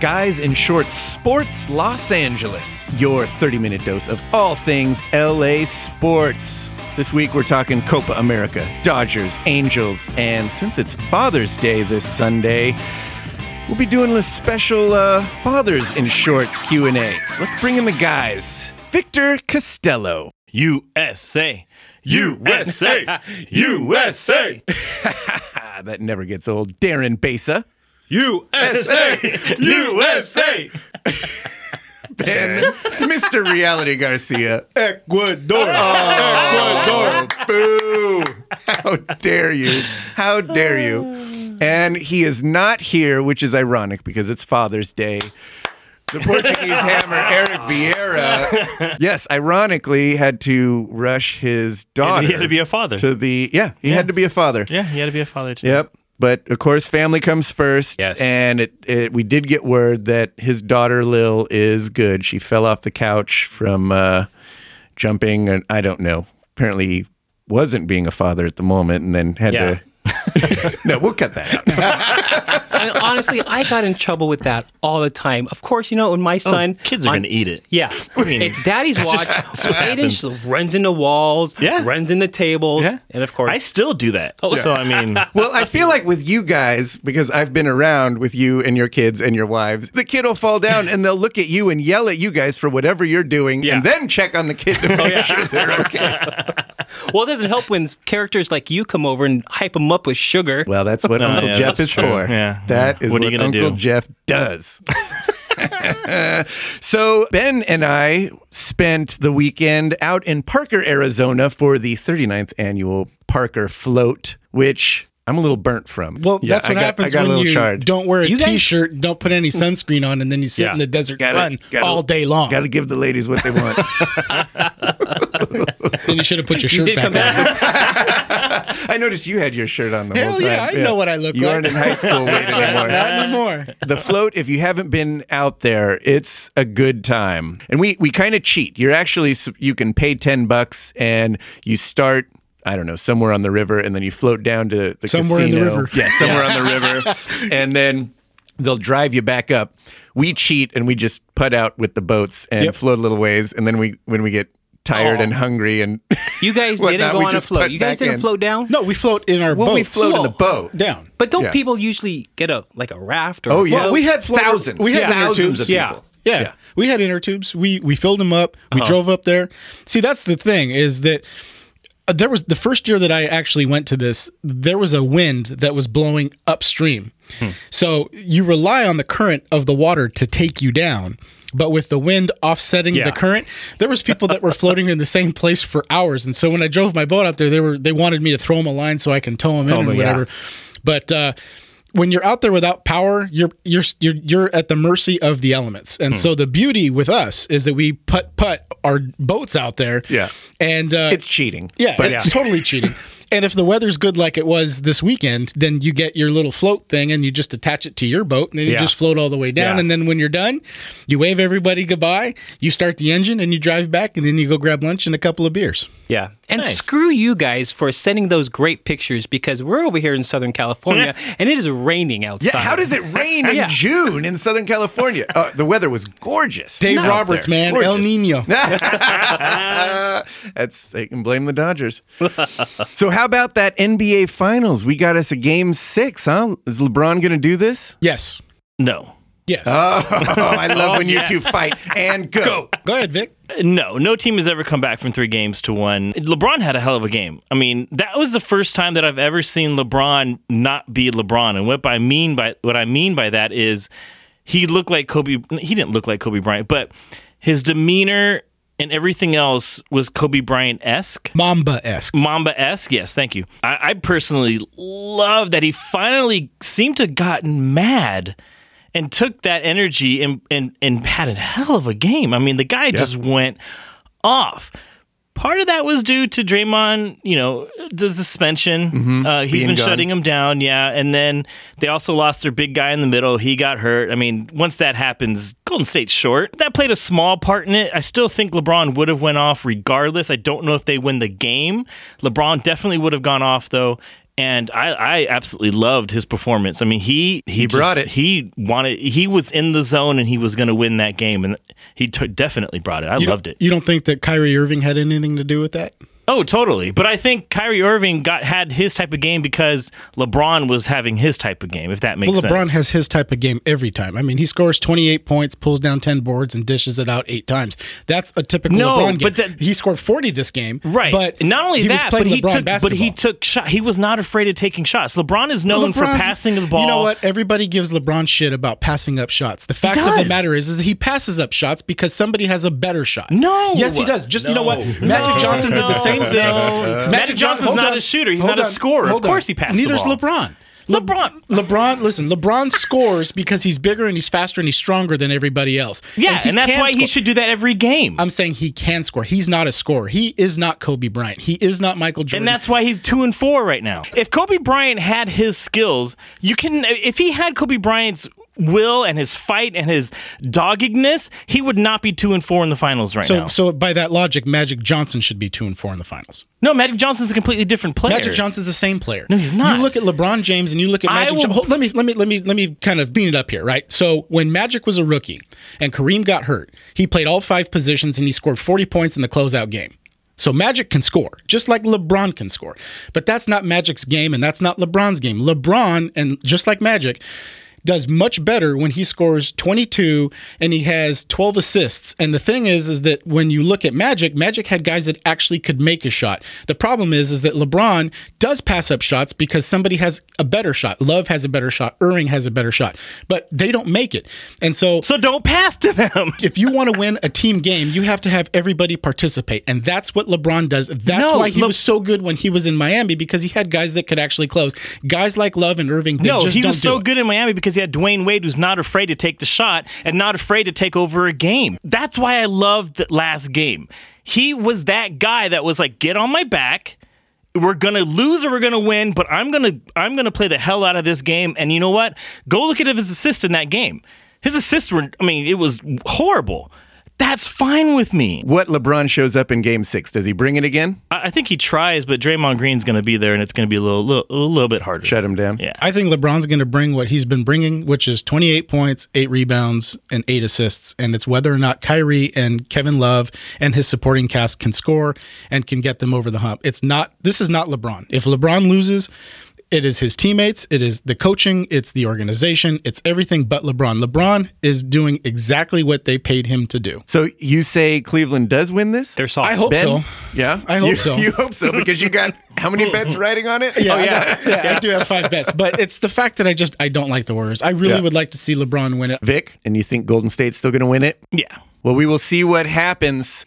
Guys in Shorts Sports Los Angeles, your 30 minute dose of all things LA sports. This week we're talking Copa America, Dodgers, Angels, and since it's Father's Day this Sunday, we'll be doing a special uh, Fathers in Shorts Q&A. Let's bring in the guys. Victor Costello. USA. USA. USA. that never gets old. Darren Besa. USA. USA. And Mr. Reality Garcia. Ecuador. Oh, boo. How dare you? How dare you? And he is not here, which is ironic because it's Father's Day. The Portuguese hammer, Eric Vieira, yes, ironically, had to rush his daughter. he had to be a father. To the yeah, he had to be a father. Yeah, he had to be a father too. Yep. But of course, family comes first. Yes. And it, it, we did get word that his daughter Lil is good. She fell off the couch from uh, jumping, and I don't know. Apparently, wasn't being a father at the moment, and then had Yeah. to. no, we'll cut that out. I mean, honestly, I got in trouble with that all the time. Of course, you know, when my oh, son Kids are going to eat it. Yeah, it's daddy's watch. So Aiden just runs into walls, Yeah. runs into tables, Yeah. and of course, I still do that. Oh, so I mean, Well, I feel like with you guys, because I've been around with you and your kids and your wives, the kid will fall down and they'll look at you and yell at you guys for whatever you're doing Yeah. and then check on the kid to oh, make sure they're okay. well, it doesn't help when characters like you come over and hype them up with sugar. Well, that's what oh, Uncle yeah, Jeff is true. for. Yeah, That yeah. is What what, are you gonna Uncle do? Jeff does. so, Ben and I spent the weekend out in Parker, Arizona for the 39th annual Parker Float, which I'm a little burnt from. Well, Yeah, that's what I got- happens I got a when little you shard. don't wear a You guys- shirt don't put any sunscreen on, and then you sit Yeah. in the desert Gotta- sun gotta- all day long. Got to give the ladies what they want. Then you should have put your You shirt did back come on. back. I noticed you had your shirt on the Hell whole time. yeah, I know what I look you like. aren't in high school weight That's right, anymore. not anymore. the float if you haven't been out there it's a good time and we we kind of cheat you're actually you can pay 10 bucks and you start I don't know, somewhere on the river, and then you float down to the Somewhere in the casino. river. Yeah, somewhere on the river. And then they'll drive you back up. We cheat and we just put out with the boats and Yep. float a little ways. And then we when we get tired Oh. and hungry and You guys whatnot, didn't go we on a float. You guys didn't in. float down. No, we float in our Well, boat. we float in the boat. down. But don't Yeah. people usually get a like a raft or? Oh a yeah, float? we had float- thousands. we had yeah, inner thousands tubes. of Yeah. people. Yeah. Yeah. We had inner tubes. We we filled them up. We Uh-huh. drove up there. See, that's the thing is that uh, there was the first year that I actually went to this, there was a wind that was blowing upstream. Hmm. So you rely on the current of the water to take you down. But with the wind offsetting Yeah. the current, there was people that were floating in the same place for hours. And so when I drove my boat out there, they were they wanted me to throw them a line so I can tow them in them, or yeah. whatever. But uh, when you're out there without power, you're you're you're you're at the mercy of the elements. And so the beauty with us is that we put put our boats out there. Yeah. and uh, It's cheating. yeah, but it's totally cheating. And if the weather's good like it was this weekend, then you get your little float thing and you just attach it to your boat and then you Yeah. just float all the way down. Yeah. And then when you're done, you wave everybody goodbye, you start the engine and you drive back and then you go grab lunch and a couple of beers. Yeah. And Nice. screw you guys for sending those great pictures because we're over here in Southern California and it is raining outside. Yeah, how does it rain in Yeah. June in Southern California? Uh, the weather was gorgeous. Dave out Roberts, there. man, El Nino. That's they can blame the Dodgers. so how about that NBA Finals? We got us a game six, huh? Is LeBron going to do this? Yes. no. Yes. Oh, I love when you yes. two fight and go. go ahead, Vic. No, no team has ever come back from three games to one. LeBron had a hell of a game. I mean, that was the first time that I've ever seen LeBron not be LeBron. And what I mean by what I mean by that is he looked like Kobe. He didn't look like Kobe Bryant, but his demeanor and everything else was Kobe Bryant esque. Mamba esque. Mamba esque, yes, thank you. I, I personally love that he finally seemed to have gotten mad and took that energy and, and, and had a hell of a game. I mean, the guy just went off. Part of that was due to Draymond, you know, the suspension. Uh, he's Being been gone. shutting him down, yeah. And then they also lost their big guy in the middle. He got hurt. I mean, once that happens, Golden State's short. That played a small part in it. I still think LeBron would have went off regardless. I don't know if they win the game. LeBron definitely would have gone off though. And I, I absolutely loved his performance. I mean, he he, He brought it. He wanted. He was in the zone, and he was going to win that game, and he t- definitely brought it. I You loved it. You don't think that Kyrie Irving had anything to do with that? Oh, totally. But I think Kyrie Irving got had his type of game because LeBron was having his type of game. If that makes sense. Well, sense. LeBron has his type of game every time. I mean, he scores 28 points, pulls down 10 boards, and dishes it out eight times. That's a typical No, LeBron game. but that- he scored 40 this game, Right, But not only he was that, playing but he LeBron took, basketball. but he took shot. He was not afraid of taking shots. LeBron is known for passing the ball. You know what? Everybody gives LeBron shit about passing up shots. The fact of the matter is, is he passes up shots because somebody has a better shot. No. Yes, he does. Just you know what? No. Magic Johnson did the same thing. No. Magic Johnson's hold not on. a shooter. He's Hold not a on. scorer. Of Hold on. course he passed the Neither's ball. LeBron. LeBron. LeBron, listen, LeBron scores because he's bigger and he's faster and he's stronger than everybody else. Yeah, he and, that's can why he should do that every game. I'm saying he can score. He's not a scorer. He is not Kobe Bryant. He is not Michael Jordan. and that's why he's two and four right now. If Kobe Bryant had his skills, you can. If he had Kobe Bryant's will and his fight and his doggedness, he would not be two and four in the finals right so. now. So by that logic, Magic Johnson should be two and four in the finals. no, Magic Johnson's a completely different player. Magic Johnson's the same player. No, he's not. You look at LeBron James and you look at Magic. will- Jo- hold- let me let me let me let me kind of clean it up here, right? So when Magic was a rookie and Kareem got hurt, he played all five positions and he scored 40 points in the closeout game. So Magic can score, just like LeBron can score. But that's not Magic's game and that's not LeBron's game. LeBron and just like Magic does much better when he scores 22 and he has 12 assists. And the thing is is that when you look at Magic, Magic had guys that actually could make a shot. The problem is is that LeBron does pass up shots because somebody has a better shot. Love has a better shot, Irving has a better shot, but they don't make it. And so So don't pass to them. if you want to win a team game, you have to have everybody participate. And that's what LeBron does. That's No, why he Le- was so good when he was in Miami because he had guys that could actually close. Guys like Love and Irving, they No, he was so good in Miami because he had Dwyane Wade, who's not afraid to take the shot and not afraid to take over a game. That's why I loved the last game. He was that guy that was like, get on my back. We're gonna lose or we're gonna win, but I'm gonna I'm gonna play the hell out of this game. And you know what? Go look at his assists in that game. His assists were, I mean, it was horrible. That's fine with me. What LeBron shows up in game six? Does he bring it again? I I think he tries, but Draymond Green's gonna be there, and it's gonna be a little, little, a little bit harder. Shut him down. Yeah. I think LeBron's going to bring what he's been bringing, which is 28 points, eight rebounds, and eight assists. And it's whether or not Kyrie and Kevin Love and his supporting cast can score and can get them over the hump. It's not, this is not LeBron. If LeBron loses, it is his teammates, it is the coaching, it's the organization, it's everything but LeBron. LeBron is doing exactly what they paid him to do. So you say Cleveland does win this? They're soft. I hope Ben? so. Yeah, I hope You- so. You hope so because you got how many bets riding on it? Yeah, oh, I got- yeah, I do have five bets, but it's the fact that I just I don't like the Warriors. I really Yeah. would like to see LeBron win it. Vic, and you think Golden State's still going to win it? yeah. Well, we will see what happens.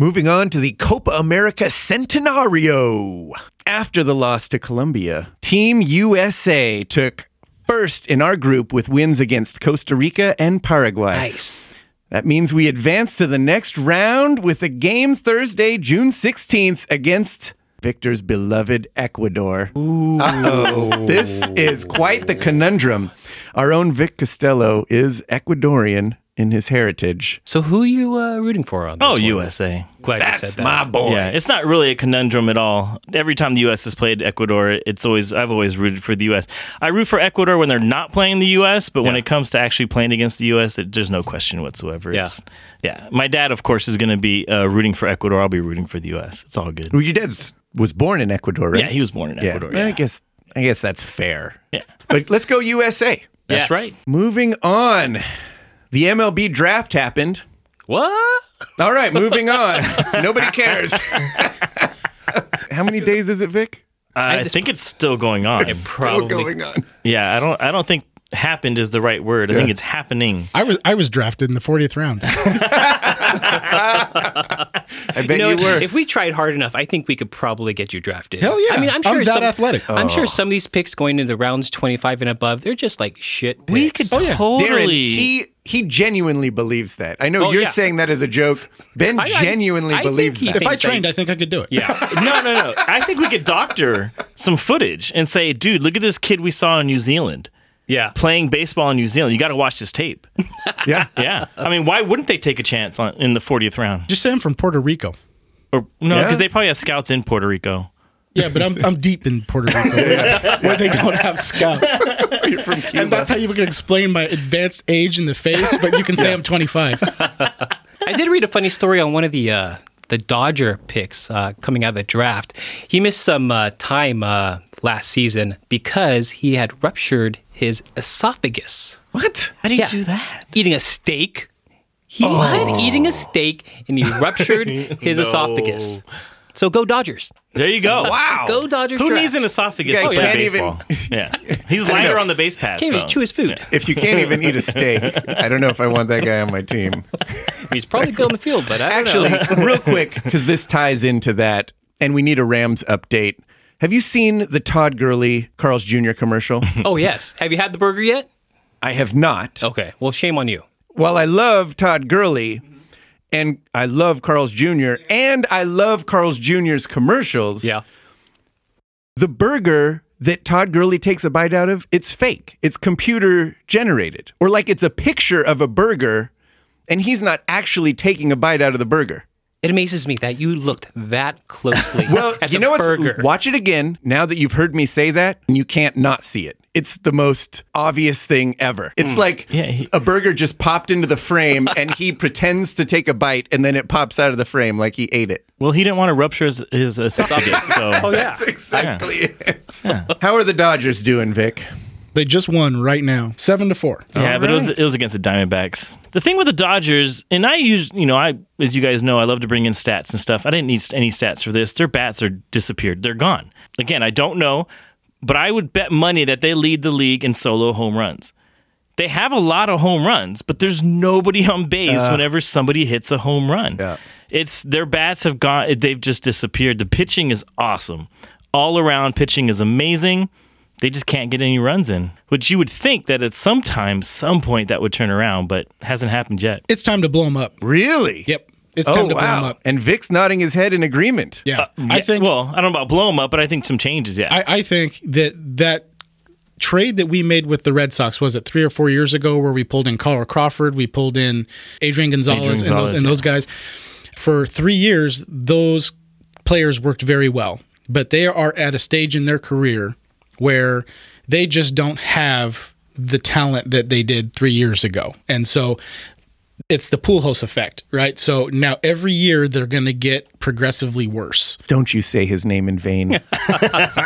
Moving on to the Copa America Centenario. After the loss to Colombia, Team USA took first in our group with wins against Costa Rica and Paraguay. Nice. That means we advance to the next round with a game Thursday, June 16th against Victor's beloved Ecuador. Uh-oh. this is quite the conundrum. Our own Vic Costello is Ecuadorian in his heritage. So who are you uh, rooting for on this Oh, one? USA. Glad you That's said that. my boy. Yeah, it's not really a conundrum at all. Every time the U.S. has played Ecuador, it's always I've always rooted for the U.S. I root for Ecuador when they're not playing the U.S., but when it comes to actually playing against the U.S., it, there's no question whatsoever. Yeah. It's- yeah. My dad, of course, is going to be uh, rooting for Ecuador. I'll be rooting for the U.S. It's all good. Well, your dad was born in Ecuador, right? Yeah, he was born in Yeah. Ecuador. Yeah, I guess I guess that's fair. yeah. But let's go USA. that's Yes. right. Moving on. The MLB draft happened. What? All right, moving on. Nobody cares. How many days is it, Vic? Uh, I think it's still going on. It's still going on. Yeah, I don't. I don't think happened is the right word. I think it's happening. I was I was drafted in the 40th round. I bet You you, were. if we tried hard enough, I think we could probably get you drafted. Hell yeah. I mean, I'm I'm sure that some, athletic. I'm sure some of these picks going into the rounds 25 and above, they're just like shit. Picks. We could Oh, yeah. totally. Darren, he he genuinely believes that. I know Oh, you're yeah. saying that as a joke. Ben I- I- genuinely I think believes that. if I thinks I- trained, I think I could do it. Yeah. no, no, no. I think we could doctor some footage and say, dude, look at this kid we saw in New Zealand yeah. playing baseball in New Zealand. You got to watch this tape. yeah. Yeah. I mean, why wouldn't they take a chance on, in the 40th round? Just say I'm from Puerto Rico. Or no, Yeah. because they probably have scouts in Puerto Rico. Yeah, but I'm I'm deep in Puerto Rico where, where they don't have scouts, You're from Cuba. and that's how you can explain my advanced age in the face. But you can say I'm 25. I did read a funny story on one of the uh, the Dodger picks uh, coming out of the draft. He missed some uh, time uh, last season because he had ruptured his esophagus. what? How do you Yeah. do that? Eating a steak. He was eating a steak and he ruptured his No. esophagus. So go Dodgers. There you go. Wow. Go Dodgers. Who draft. needs an esophagus You to play can't baseball? yeah, he's lighter on the base pass. Can't even chew his food. If you can't even eat a steak, I don't know if I want that guy on my team. He's probably good on the field, but I don't know. Actually, real quick, because this ties into that, and we need a Rams update. Have you seen the Todd Gurley Carl's Jr. commercial? Oh yes. Have you had the burger yet? I have not. Okay. Well, shame on you. While I love Todd Gurley and I love Carl's Jr. and I love Carl's Jr.'s commercials, Yeah. the burger that Todd Gurley takes a bite out of, it's fake. It's computer generated. Or like it's a picture of a burger and he's not actually taking a bite out of the burger. It amazes me that you looked that closely Well, you know what's watch it again now that you've heard me say that, and you can't not see it. It's the most obvious thing ever. It's hmm. like Yeah, he- a burger just popped into the frame and he pretends to take a bite and then it pops out of the frame like he ate it. Well, he didn't want to rupture his, his uh, esophagus, so Oh yeah. That's exactly it. How are the Dodgers doing, Vic? They just won right now, seven to four. Yeah, but it was it was against the Diamondbacks. The thing with the Dodgers, and I use, you know, I as you guys know, I love to bring in stats and stuff. I didn't need any stats for this. Their bats are disappeared. They're gone. Again, I don't know, but I would bet money that they lead the league in solo home runs. They have a lot of home runs, but there's nobody on base uh. whenever somebody hits a home run. Yeah. It's their bats have gone they've just disappeared. The pitching is awesome. All around pitching is amazing. They just can't get any runs in. Which you would think that at some time, some point that would turn around, but hasn't happened yet. It's time to blow them up. Really? Yep, it's oh, time Oh, to blow them wow. up. And Vic's nodding his head in agreement. Yeah, uh, I think. Well, I don't know about blow them up, but I think some changes. Yeah. I, I think that that trade that we made with the Red Sox was it three or four years ago, where we pulled in Carl Crawford, we pulled in Adrian Gonzalez, and Gonzalez, those and those guys. For three years, those players worked very well, but they are at a stage in their career where they just don't have the talent that they did three years ago, and so it's the Pujols effect, right? So now every year they're going to get progressively worse Don't you say his name in vain.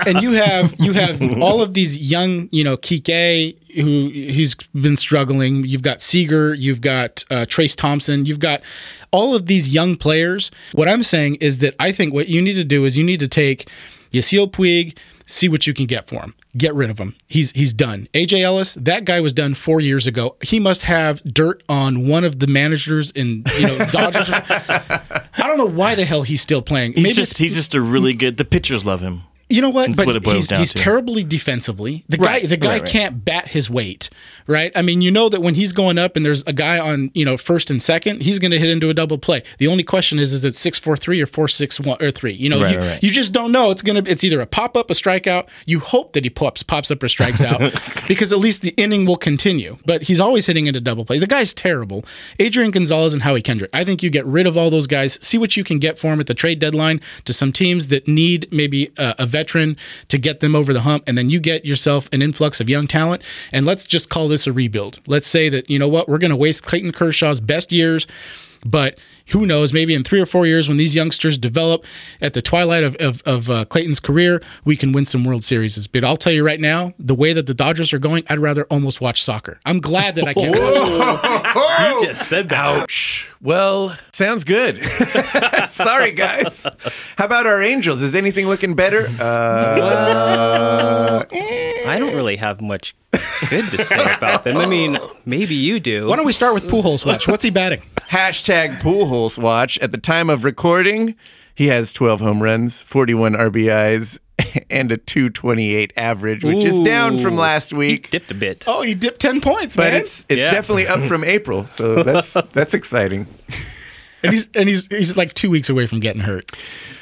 and you have you have all of these young, you know, Kike, who he's been struggling. You've got Seager, you've got uh, Trayce Thompson, you've got all of these young players. What I'm saying is that I think what you need to do is you need to take Yasiel Puig, see what you can get for him. Get rid of him. He's he's done. AJ Ellis, that guy was done four years ago. He must have dirt on one of the managers in you know Dodgers. I don't know why the hell he's still playing. he's Maybe just he's just a really good. The pitchers love him. You know what? That's but what it boils he's, down he's to. terribly defensively. The Right, guy, the guy right, right. can't bat his weight, right? I mean, you know that when he's going up and there's a guy on, you know, first and second, he's going to hit into a double play. The only question is, is it six four three or four six one or three? You know, Right, you, right, right. you just don't know. It's gonna, it's either a pop up, a strikeout. You hope that he pops pops up or strikes out because at least the inning will continue. But he's always hitting into double play. The guy's terrible. Adrian Gonzalez and Howie Kendrick. I think you get rid of all those guys. See what you can get for him at the trade deadline to some teams that need maybe a, a veteran to get them over the hump, and then you get yourself an influx of young talent. And let's just call this a rebuild. Let's say that you know what we're going to waste Clayton Kershaw's best years. But who knows? Maybe in three or four years, when these youngsters develop at the twilight of, of, of uh, Clayton's career, we can win some World Series. But I'll tell you right now, the way that the Dodgers are going, I'd rather almost watch soccer. I'm glad that I can't watch You just said that. Ouch. Well, sounds good. Sorry, guys. How about our Angels? Is anything looking better? Uh, I don't really have much good to say about them. I mean, maybe you do. Why don't we start with Pujols? Watch. What's he batting? hashtag Poolholes Watch. At the time of recording, he has 12 home runs, 41 RBIs, and a 228 average, which is down from Ooh. last He week. dipped a bit. Oh, he dipped ten points, But man. it's it's Yeah. definitely up from April, so that's that's exciting. and he's and he's he's like two weeks away from getting hurt.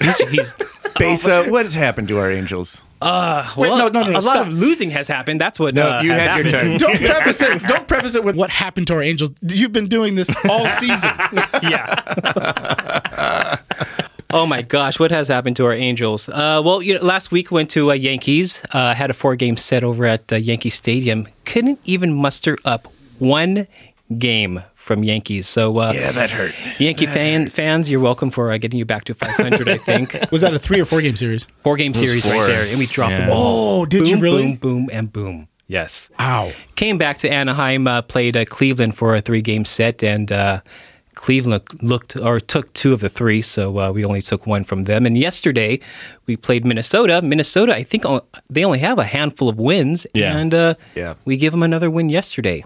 He's, he's Besa, what has happened to our Angels? uh, Wait, well, no, no, no, no, a stop. lot of losing has happened. That's what. No, uh, you has had your turn. Don't preface it. Don't preface it with what happened to our Angels. You've been doing this all season. yeah. Oh my gosh, what has happened to our Angels? Uh, well, you know, last week went to uh, Yankees. Uh, had a four-game set over at uh, Yankee Stadium. Couldn't even muster up one game from Yankees. So uh, Yeah, that hurt. Yankee fan fans, you're welcome for uh, getting you back to 500. I think Was that a three or four game series? four-game series four. right there, and we dropped Yeah. the ball. Oh, did boom, you really? Boom, boom, and boom. Yes. Ow. Came back to Anaheim, uh, played uh, Cleveland for a three-game set, and uh, Cleveland looked or took two of the three, so uh, we only took one from them. And yesterday we played Minnesota. Minnesota, I think they only have a handful of wins, Yeah. and uh, Yeah. we give them another win yesterday.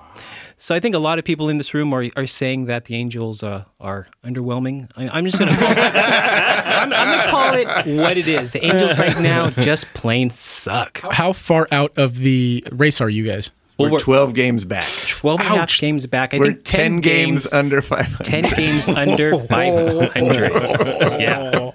So I think a lot of people in this room are, are saying that the Angels uh, are underwhelming. I, I'm just going to call it. I'm, I'm going to call it what it is. The Angels right now just plain suck. How far out of the race are you guys? Well, We're we're 12 games back. 12 and a half games back. I We're think 10, 10 games under 500. 10 games under 500. Yeah.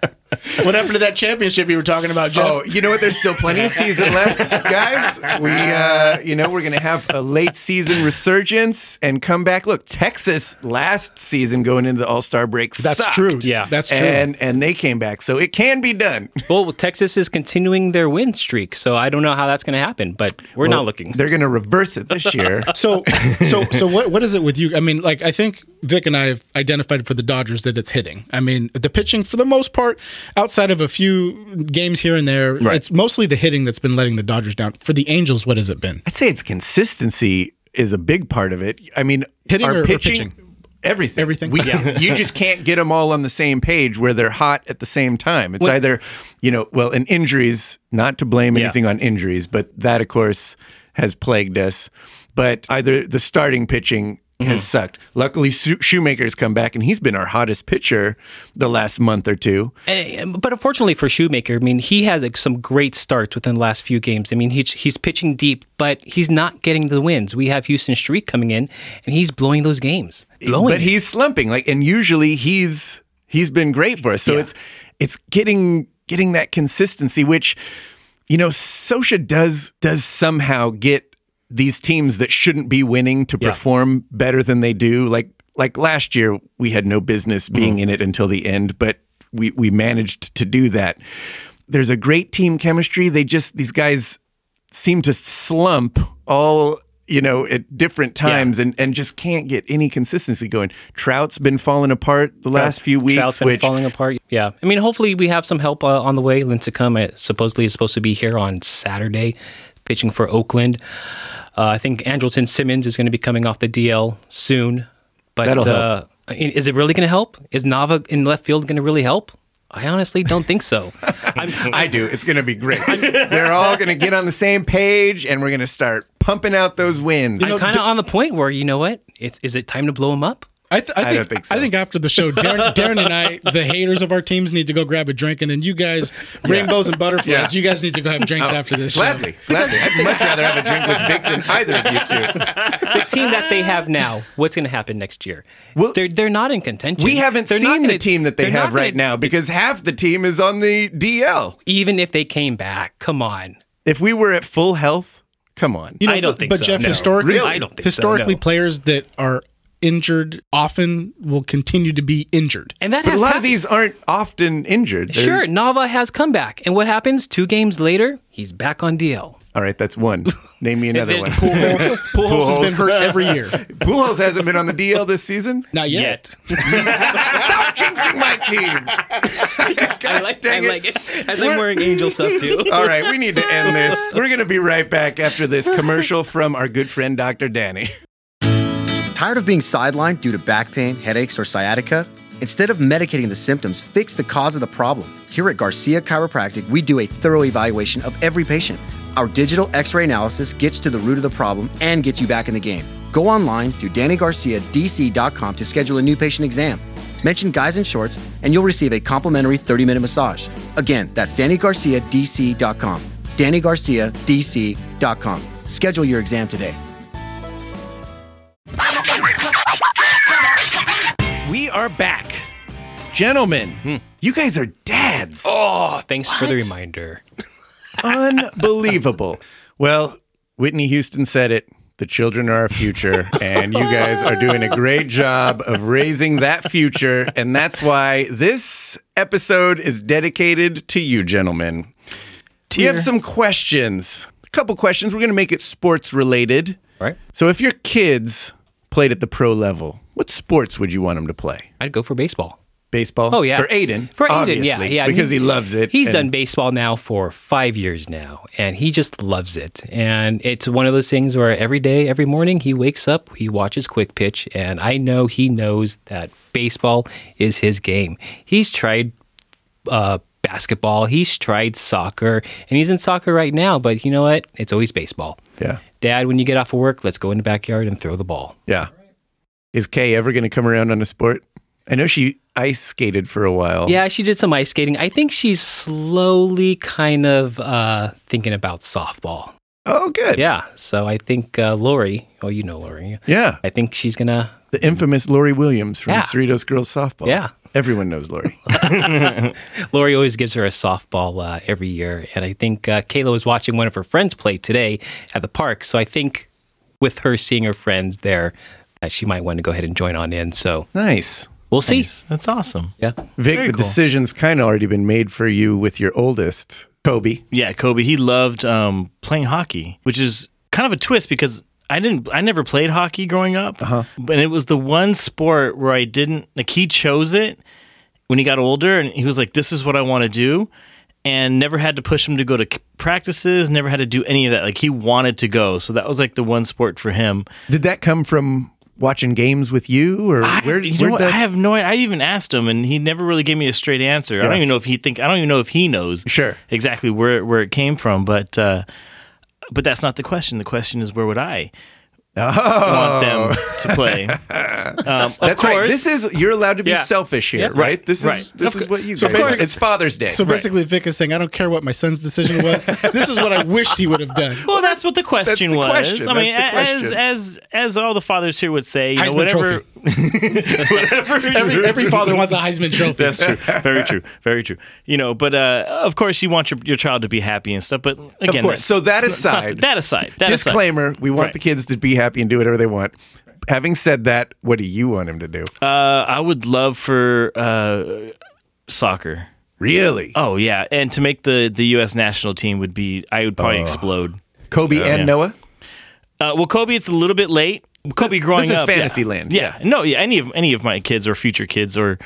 What happened to that championship you were talking about, Jeff? Oh, you know what? There's still plenty of season left, guys. We, uh, you know, we're going to have a late season resurgence and come back. Look, Texas last season going into the All Star break. That's sucked. true. Yeah. that's true. And and they came back, so it can be done. Well, Texas is continuing their win streak, so I don't know how that's going to happen, but we're Well, not looking. They're going to reverse it this year. so, so, so, what? What is it with you? I mean, like, I think Vic and I have identified for the Dodgers that it's hitting. I mean, the pitching for the most part, outside of a few games here and there, Right. it's mostly the hitting that's been letting the Dodgers down. For the Angels, what has it been? I'd say it's consistency is a big part of it. I mean, Hitting our or- or pitching, pitching? everything, Everything? We, you just can't get them all on the same page where they're hot at the same time. It's either, you know, well, and injuries. Not to blame Yeah. anything on injuries, but that, of course, has plagued us. But either the starting pitching. Has mm-hmm. sucked. Luckily, Shoemaker's come back, and he's been our hottest pitcher the last month or two. And- but unfortunately for Shoemaker, I mean, he had like, some great starts within the last few games. I mean, he's, he's pitching deep, but he's not getting the wins. We have Huston Street coming in, and he's blowing those games. Blowing. but he's slumping like and usually he's he's been great for us so Yeah. it's it's getting getting that consistency which you know Scioscia does does somehow get these teams that shouldn't be winning to Yeah. perform better than they do like like last year we had no business being in it until the end but we we managed to do that there's a great team chemistry they just these guys seem to slump all you know at different times and and just can't get any consistency going trout's been falling apart the last few weeks Trout's been which falling apart. Yeah, I mean, hopefully we have some help uh, on the way. Lincecum supposedly is supposed to be here on Saturday, pitching for Oakland. Uh, I think Andrelton Simmons is going to be coming off the DL soon. But That'll uh, i- is it really going to help? Is Nava in left field going to really help? I honestly don't think so. I'm, I do. It's going to be great. They're all going to get on the same page, and we're going to start pumping out those wins. I'm kind of on the point where you know what? It's, is it time to blow him up? I, th- I, I think, don't think so. I think after the show, Darren, Darren and I, the haters of our teams, need to go grab a drink, and then you guys, rainbows and butterflies, Yeah. you guys need to go have drinks oh, after this. show. Gladly, gladly. I'd much rather have a drink with Vic than either of you two. The team that they have now, what's going to happen next year? Well, they're they're not in contention. We haven't They're not seen gonna- the team that they have right gonna- now because half the team is on the DL. even if they came back, come on. If we were at full health, come on. You know, I don't but- think but so, Jeff, no. historically, Really? I don't think so, historically, no. players that are injured often will continue to be injured. And that But a has lot of these aren't often injured. They're- Sure, Nava has come back, and what happens? Two games later, he's back on DL. All right, that's one. Name me another one. Pujols, Pujols has been hurt every year. Pujols hasn't been on the DL this season. Not yet. Stop jinxing my team. I like, I dang it. like it. As I'm wearing angel stuff too. All right, we need to end this. We're going to be right back after this commercial from our good friend Dr. Danny. Tired of being sidelined due to back pain, headaches, or sciatica? Instead of medicating the symptoms, fix the cause of the problem. Here at Garcia Chiropractic, we do a thorough evaluation of every patient. Our digital x ray analysis gets to the root of the problem and gets you back in the game. Go online to DannyGarciaDC.com to schedule a new patient exam. Mention Guys in Shorts, and you'll receive a complimentary 30 minute massage. Again, that's DannyGarciaDC.com. DannyGarciaDC.com. Schedule your exam today. Are back. Gentlemen, hmm. you guys are dads. Oh, thanks for the reminder. Unbelievable. Well, Whitney Houston said it. The children are our future, and you guys are doing a great job of raising that future. And that's why this episode is dedicated to you, gentlemen. We have some questions. A couple questions. We're going to make it sports related. Right. So, if your kids played at the pro level, what sports would you want him to play? I'd go for baseball. Baseball? Oh yeah, For Aiden. For Aiden, yeah, yeah, Because he, loves it. He's and- done baseball now for five years now, and he just loves it. And it's one of those things where every day, every morning, he wakes up, he watches Quick Pitch, and I know he knows that baseball is his game. He's tried uh, basketball, he's tried soccer, and he's in soccer right now. But you know what? It's always baseball. Yeah. Dad, when you get off of work, let's go in the backyard and throw the ball. Yeah. Is Kay ever going to come around on a sport? I know she ice skated for a while. Yeah, she did some ice skating. I think she's slowly kind of uh, thinking about softball. Oh, good. Yeah, so I think uh, Lori, oh, you know Lori. Yeah. I think she's gonna. The infamous Lori Williams from Yeah. Cerritos Girls Softball. Yeah. Everyone knows Lori. Lori always gives her a softball uh, every year, and I think uh, Kayla was watching one of her friends play today at the park. So I think with her seeing her friends there, she might want to go ahead and join on in. So nice. we'll see. That's awesome. Yeah. Vic, Very the cool. decision's kind of already been made for you with your oldest, Kobe. Yeah, Kobe. He loved um, playing hockey, which is kind of a twist because I didn't. I never played hockey growing up, uh-huh. but it was the one sport where I didn't. Like he chose it when he got older, and he was like, "This is what I want to do." And never had to push him to go to practices. Never had to do any of that. Like he wanted to go, so that was like the one sport for him. Did that come from watching games with you, or I, where? you know what? that- I have no. I even asked him, and he never really gave me a straight answer. I don't even know if he think. I don't even know if he knows. Sure. Exactly where where it came from, but uh, but that's not the question. The question is where would I want them to play? Um, of Oh. That's course, right. This is you're allowed to be Yeah. selfish here, Yeah, right? right, This is right. this Of is what you. so basically- it's Father's Day. So basically, Vic is saying, I don't care what my son's decision was. this is what I wished he would have done. Well, that's what the question the was. question. I mean, That's the as question. as as all the fathers here would say, you know, Heisman whatever, whatever. Every, every father wants a Heisman Trophy. That's true. Very true. Very true. You know, but uh, of course, you want your, your child to be happy and stuff. But again, course. So that it's not- aside- that aside, that aside. Disclaimer: We want Right. the kids to be happy and do whatever they want. Having said that, what do you want him to do? Uh, I would love for uh, soccer. really, Oh yeah, and to make the the U.S. national team would be I would probably explode. Kobe and yeah. Noah. Uh, well, Kobe, it's a little bit late. Kobe growing this is up, yeah. fantasy land, Yeah. no, yeah, any of any of my kids or future kids or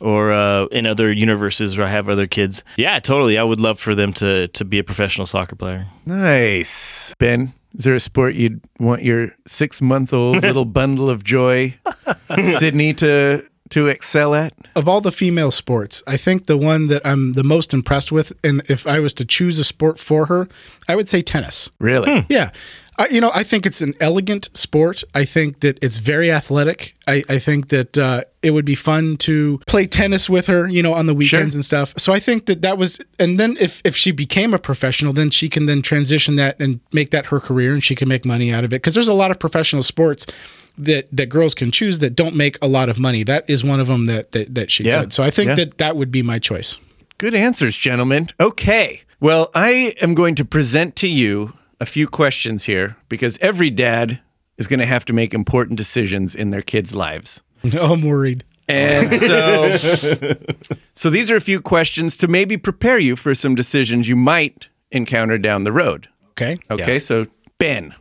or uh, in other universes where I have other kids. Yeah, totally. I would love for them to to be a professional soccer player. Nice, Ben. Is there a sport you'd want your six-month-old little bundle of joy, Sydney, to to excel at? of all the female sports, I think the one that I'm the most impressed with, and if I was to choose a sport for her, I would say tennis. Really? Yeah. I, you know, I think it's an elegant sport. I think that it's very athletic. I, I think that uh, it would be fun to play tennis with her, you know, on the weekends Sure. and stuff. So I think that that was, and then if, if she became a professional, then she can then transition that and make that her career and she can make money out of it. Because there's a lot of professional sports that, that girls can choose that don't make a lot of money. That is one of them that, that, that she Yeah. could. So I think Yeah. that that would be my choice. Good answers, gentlemen. Okay. Well, I am going to present to you a few questions here because every dad is going to have to make important decisions in their kids' lives. No, I'm worried. And so so these are a few questions to maybe prepare you for some decisions you might encounter down the road. Okay. Okay? So, Ben,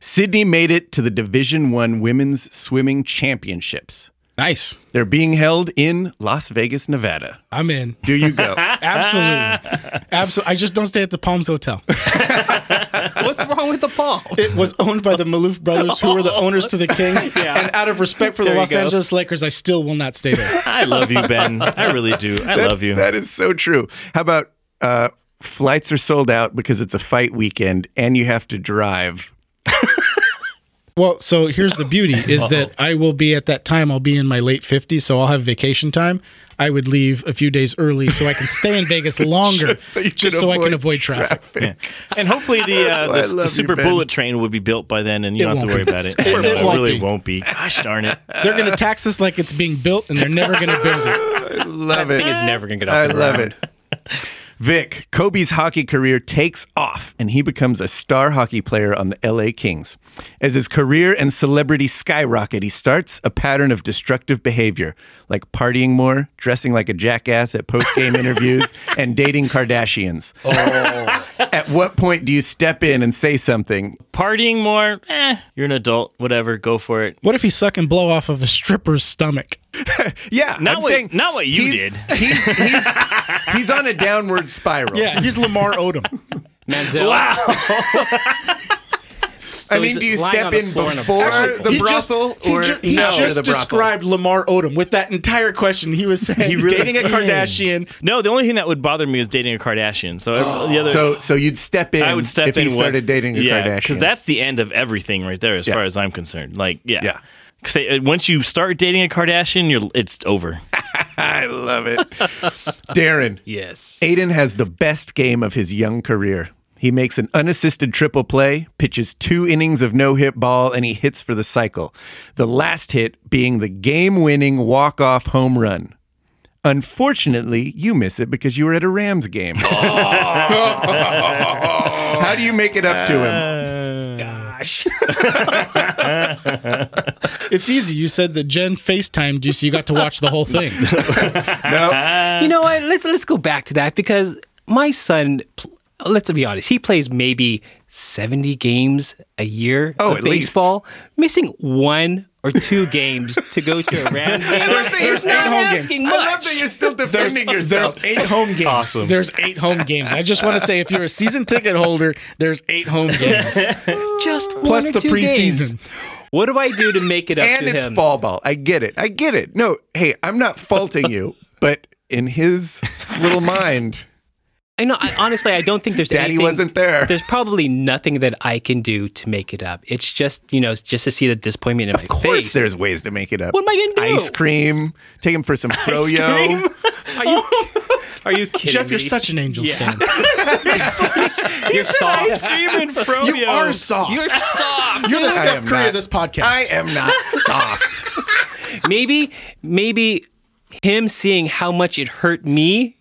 Sydney made it to the Division 1 Women's Swimming Championships. Nice. They're being held in Las Vegas, Nevada. I'm in. Do you go? Absolutely. Absolutely. I just don't stay at the Palms Hotel. What's wrong with the palm? It was owned by the Maloof brothers, who were the owners to the Kings. And out of respect for the Los go. Angeles Lakers, I still will not stay there. I love you, Ben. I really do. I love you. That is so true. How about uh, flights are sold out because it's a fight weekend and you have to drive? Well, so here's the beauty is that I will be at that time, I'll be in my late 50s, so I'll have vacation time. I would leave a few days early so I can stay in Vegas longer Just so just so I can avoid avoid traffic. Yeah. And hopefully the uh, the, the super Ben. bullet train will be built by then, and you It don't have to worry be. about it. It- it it really be. won't be. Gosh darn it! They're going to tax us like it's being built and they're never going to build it. I love it. It's never gonna get off I the love ground. it. Vic, Kobe's hockey career takes off and he becomes a star hockey player on the LA Kings. As his career and celebrity skyrocket, he starts a pattern of destructive behavior, like partying more, dressing like a jackass at post game interviews, and dating Kardashians. Oh. At what point do you step in and say something? Partying more? Eh, you're an adult. Whatever. Go for it. What if he's sucking blow off of a stripper's stomach? Yeah, Not I'm what- saying not what you he's- did. He's, he's, he's on a downward spiral. Yeah, he's Lamar Odom. Manziel. I So mean, do you step in floor in before Actually, the he just, brothel he or ju- he after just the brothel? described Lamar Odom with that entire question. He was saying he really dating a. Kardashian. No, the only thing that would bother me is dating a Kardashian. So every- the other, So, so you'd step in. I would step if in he started once- dating a yeah, Kardashian. because that's the end of everything right there, as Yeah. far as I'm concerned. Like, yeah, Yeah. 'Cause they- uh, once you start dating a Kardashian, you're it's over. I love it. Darren, Yes. Aiden has the best game of his young career. He makes an unassisted triple play, pitches two innings of no hit ball, and he hits for the cycle. The last hit being the game winning walk off home run. Unfortunately, you miss it because you were at a Rams game. How do you make it up to him? Gosh. It's easy. You said that Jen FaceTimed you, so you got to watch the whole thing. No. you know what? Let's let's go back to that because my son. pl- Let's be honest. He plays maybe seventy games a year Oh, of at least. baseball, missing one or two games to go to a Rams game. there's He's not eight home games. asking I much. love that you're still There's, defending yourself. there's eight home games. awesome. There's eight home games. I just want to say, if you're a season ticket holder, there's eight home games Just plus one or the two preseason. Games. What do I do to make it up and to it's fall ball. I get it. I get it. No, hey, I'm not faulting you, but in his little mind, I know. I, honestly, I don't think there's Daddy anything, wasn't there. There's probably nothing that I can do to make it up. It's just you know, just to see the disappointment in of my face. Of course, there's ways to make it up. What am I gonna do? Ice cream. Take him for some froyo. Are you? Are you kidding Jeff, you're such an Angels fan. You're soft. Screaming froyo. You are soft. You're soft. You're the I Steph Curry not- of this podcast. I am not soft. maybe, maybe him seeing how much it hurt me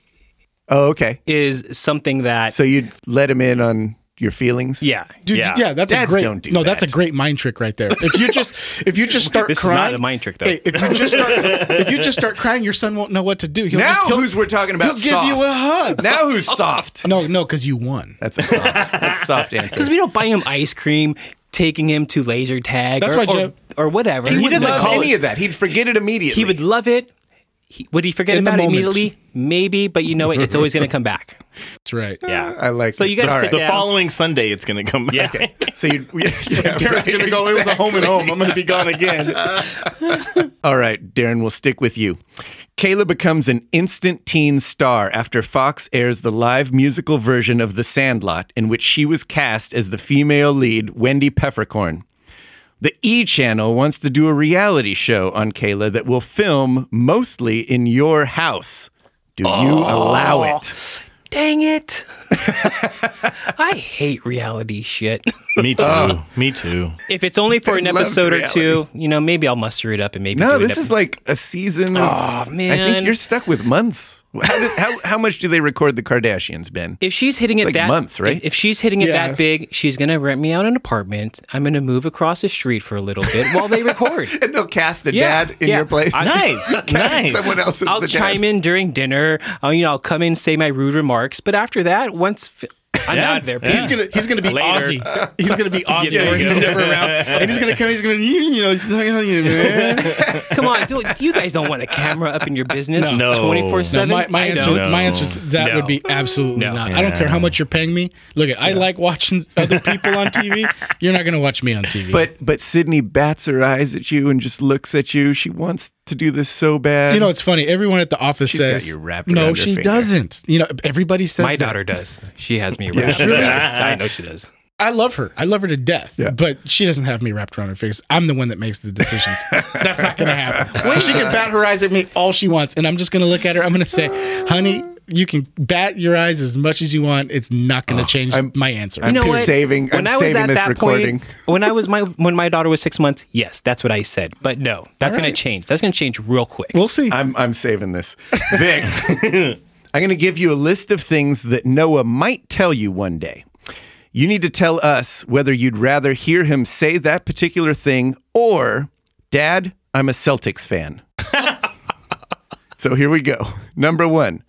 Oh, okay. is something that. So you'd let him in on your feelings? yeah, Dude, yeah. yeah, that's Dads a great. don't do no, that's a great mind trick right there. If you just if you just start This is crying, not a mind trick, though. If you just start, if you just start crying, your son won't know what to do. He'll Now just, he'll, who's we're talking about he'll give you a hug. Now who's soft? No, no, because you won. That's a soft. That's a soft answer. Because we don't buy him ice cream, taking him to laser tag, That's or, why or, Jeff- or whatever. He He wouldn't doesn't love call any it- of that. He'd forget it immediately. He would love it. He, would he forget In about it immediately? Maybe, but you know what? It's always going to come back. That's right. Yeah. I like. So it. you gotta All sit The following Sunday, it's going to come back. Yeah. So you, yeah, yeah, Darren's right, gonna go. It was a home and home. I'm gonna be gone again. All right, Darren, we'll stick with you. Kayla becomes an instant teen star after Fox airs the live musical version of The Sandlot, in which she was cast as the female lead, Wendy Peppercorn. The E Channel wants to do a reality show on Kayla that will film mostly in your house. Do you allow it? Dang it. I hate reality shit. Me too. Me too. if it's only for I an loved episode or two, you know, maybe I'll muster it up and maybe No, do this is like a season of. Oh, man, I think you're stuck with months. How, did, how, how much do they record the Kardashians, Ben? If she's hitting it like that months, right? If, if she's hitting it Yeah. that big, she's gonna rent me out an apartment. I'm gonna move across the street for a little bit while they record. And they'll cast a Yeah, dad in yeah. your place. Nice. nice. Someone else is I'll the chime dad. in during dinner. I'll, you know, I'll come in, and say my rude remarks. But after that, once fi- I'm Yeah. out there, Yeah. He's gonna he's gonna be Later. Aussie. He's gonna be Aussie there where he's never around, and he's gonna come. He's gonna you know he's talking about you, man. come on, dude, you guys don't want a camera up in your business No. twenty four seven. my, my answer, don't. my answer to that No. would be absolutely No. not. I don't care how much you're paying me. Look, I like watching other people on TV. You're not gonna watch me on TV. But but Sydney bats her eyes at you and just looks at you. She wants to do this so bad. you know, it's funny. Everyone at the office She's got says, you wrapped "No, she finger." doesn't." You know, everybody says My that. daughter does. She has me wrapped around. Really? I know she does. I love her. I love her to death. Yeah. But she doesn't have me wrapped around her fingers. I'm the one that makes the decisions. That's not going to happen. When she can bat her eyes at me all she wants, and I'm just going to look at her. I'm going to say, "Honey, you can bat your eyes as much as you want. It's not going to change I'm- my answer." I'm You know just what? saving. I'm When I was saving at this that recording. point, when I was my when my daughter was six months, yes, that's what I said. But no, that's All going to change. That's going to change real quick. we'll see. I'm I'm saving this. Vic, I'm going to give you a list of things that Noah might tell you one day. You need to tell us whether you'd rather hear him say that particular thing or, Dad, I'm a Celtics fan. so here we go. Number one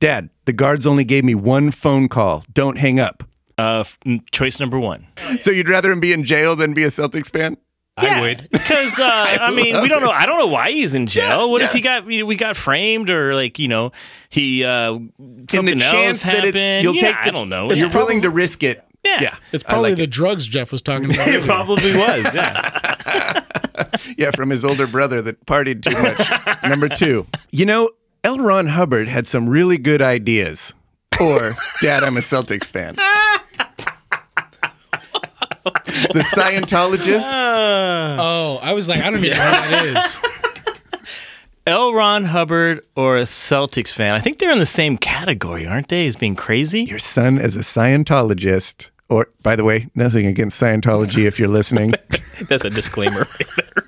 Dad, the guards only gave me one phone call. Don't hang up. Uh, f- choice number one. So you'd rather him be in jail than be a Celtics fan? I would. because uh, I, mean we don't know. I don't know why he's in jail. what if he got we got framed or like you know he uh, And something the else chance that it's you'll yeah, take the, I don't know. You're You're willing to risk it. Yeah. Yeah. It's probably like the it. drugs Jeff was talking about. it earlier. probably was. Yeah. Yeah, from his older brother that partied too much. Number two, you know, L. Ron Hubbard had some really good ideas. Or, Dad, I'm a Celtics fan. the Scientologists. Ah. Oh, I was like, I don't even know what that is. L. Ron Hubbard or a Celtics fan? I think they're in the same category, aren't they? As being crazy. Your son is a Scientologist. Or, by the way, nothing against Scientology if you're listening. That's a disclaimer right there.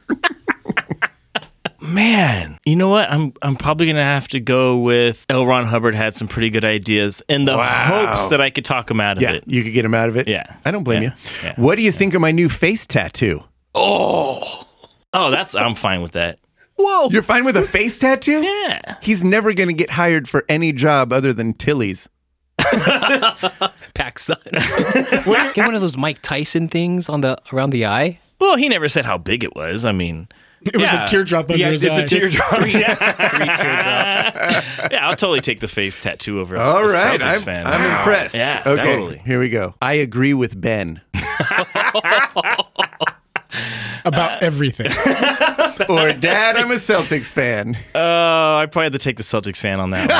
Man, you know what? I'm I'm probably gonna have to go with L. Ron Hubbard had some pretty good ideas in the Wow. hopes that I could talk him out of Yeah, it. you could get him out of it. Yeah. I don't blame Yeah. you. Yeah. What do you think of my new face tattoo? Oh. oh, that's I'm fine with that. Whoa. You're fine with a face tattoo? Yeah. He's never going to get hired for any job other than Tilly's. PacSun. Get one of those Mike Tyson things on the around the eye. Well, he never said how big it was. I mean, It was Yeah. a teardrop under yeah, his it's eye. a teardrop. Three teardrops. yeah, I'll totally take the face tattoo over a, All a right, Celtics I'm, fan. I'm Wow. impressed. Yeah, okay, totally. here we go. I agree with Ben. about everything. or Dad, I'm a Celtics fan. Oh, I probably had to take the Celtics fan on that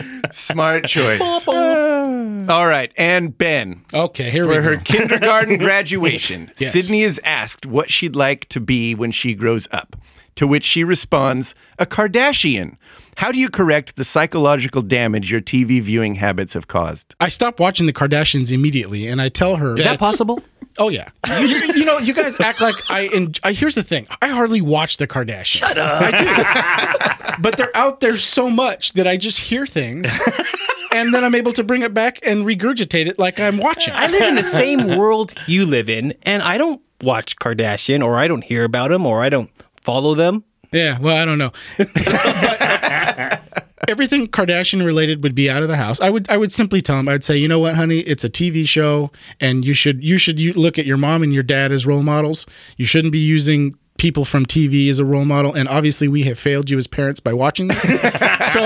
one. Smart choice. All right, and Ben. Okay, here we go. For go. her kindergarten graduation, Yes. Sydney is asked what she'd like to be when she grows up. To which she responds, a Kardashian. How do you correct the psychological damage your TV viewing habits have caused? I stop watching the Kardashians immediately, and I tell her Is that possible? Oh yeah, you, you know, you guys act like I. En- I here's the thing: I hardly watch the Kardashians. Shut up. I do, but they're out there so much that I just hear things, and then I'm able to bring it back and regurgitate it like I'm watching. I live in the same world you live in, and I don't watch Kardashian, or I don't hear about them, or I don't follow them. Yeah, well, I don't know. But everything Kardashian related would be out of the house. I would I would simply tell him I'd say, "You know what, honey? It's a TV show and you should you should look at your mom and your dad as role models. You shouldn't be using people from TV as a role model and obviously we have failed you as parents by watching this. so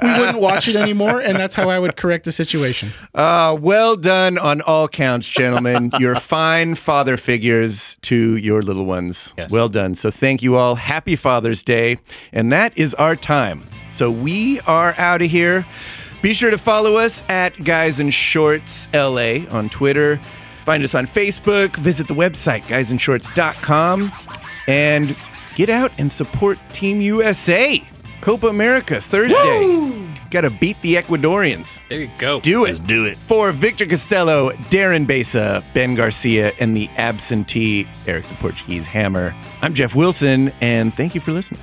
we wouldn't watch it anymore and that's how I would correct the situation. Uh, well done on all counts, gentlemen. You're fine father figures to your little ones. Yes. Well done. So thank you all. Happy Father's Day. And that is our time. So we are out of here. Be sure to follow us at Guys in Shorts LA on Twitter. Find us on Facebook. Visit the website, guysinshorts.com. And get out and support Team USA. Copa America Thursday. Got to beat the Ecuadorians. There you go. Let's do it. Let's do it. For Victor Costello, Darren Besa, Ben Garcia, and the absentee Eric the Portuguese Hammer, I'm Jeff Wilson, and thank you for listening.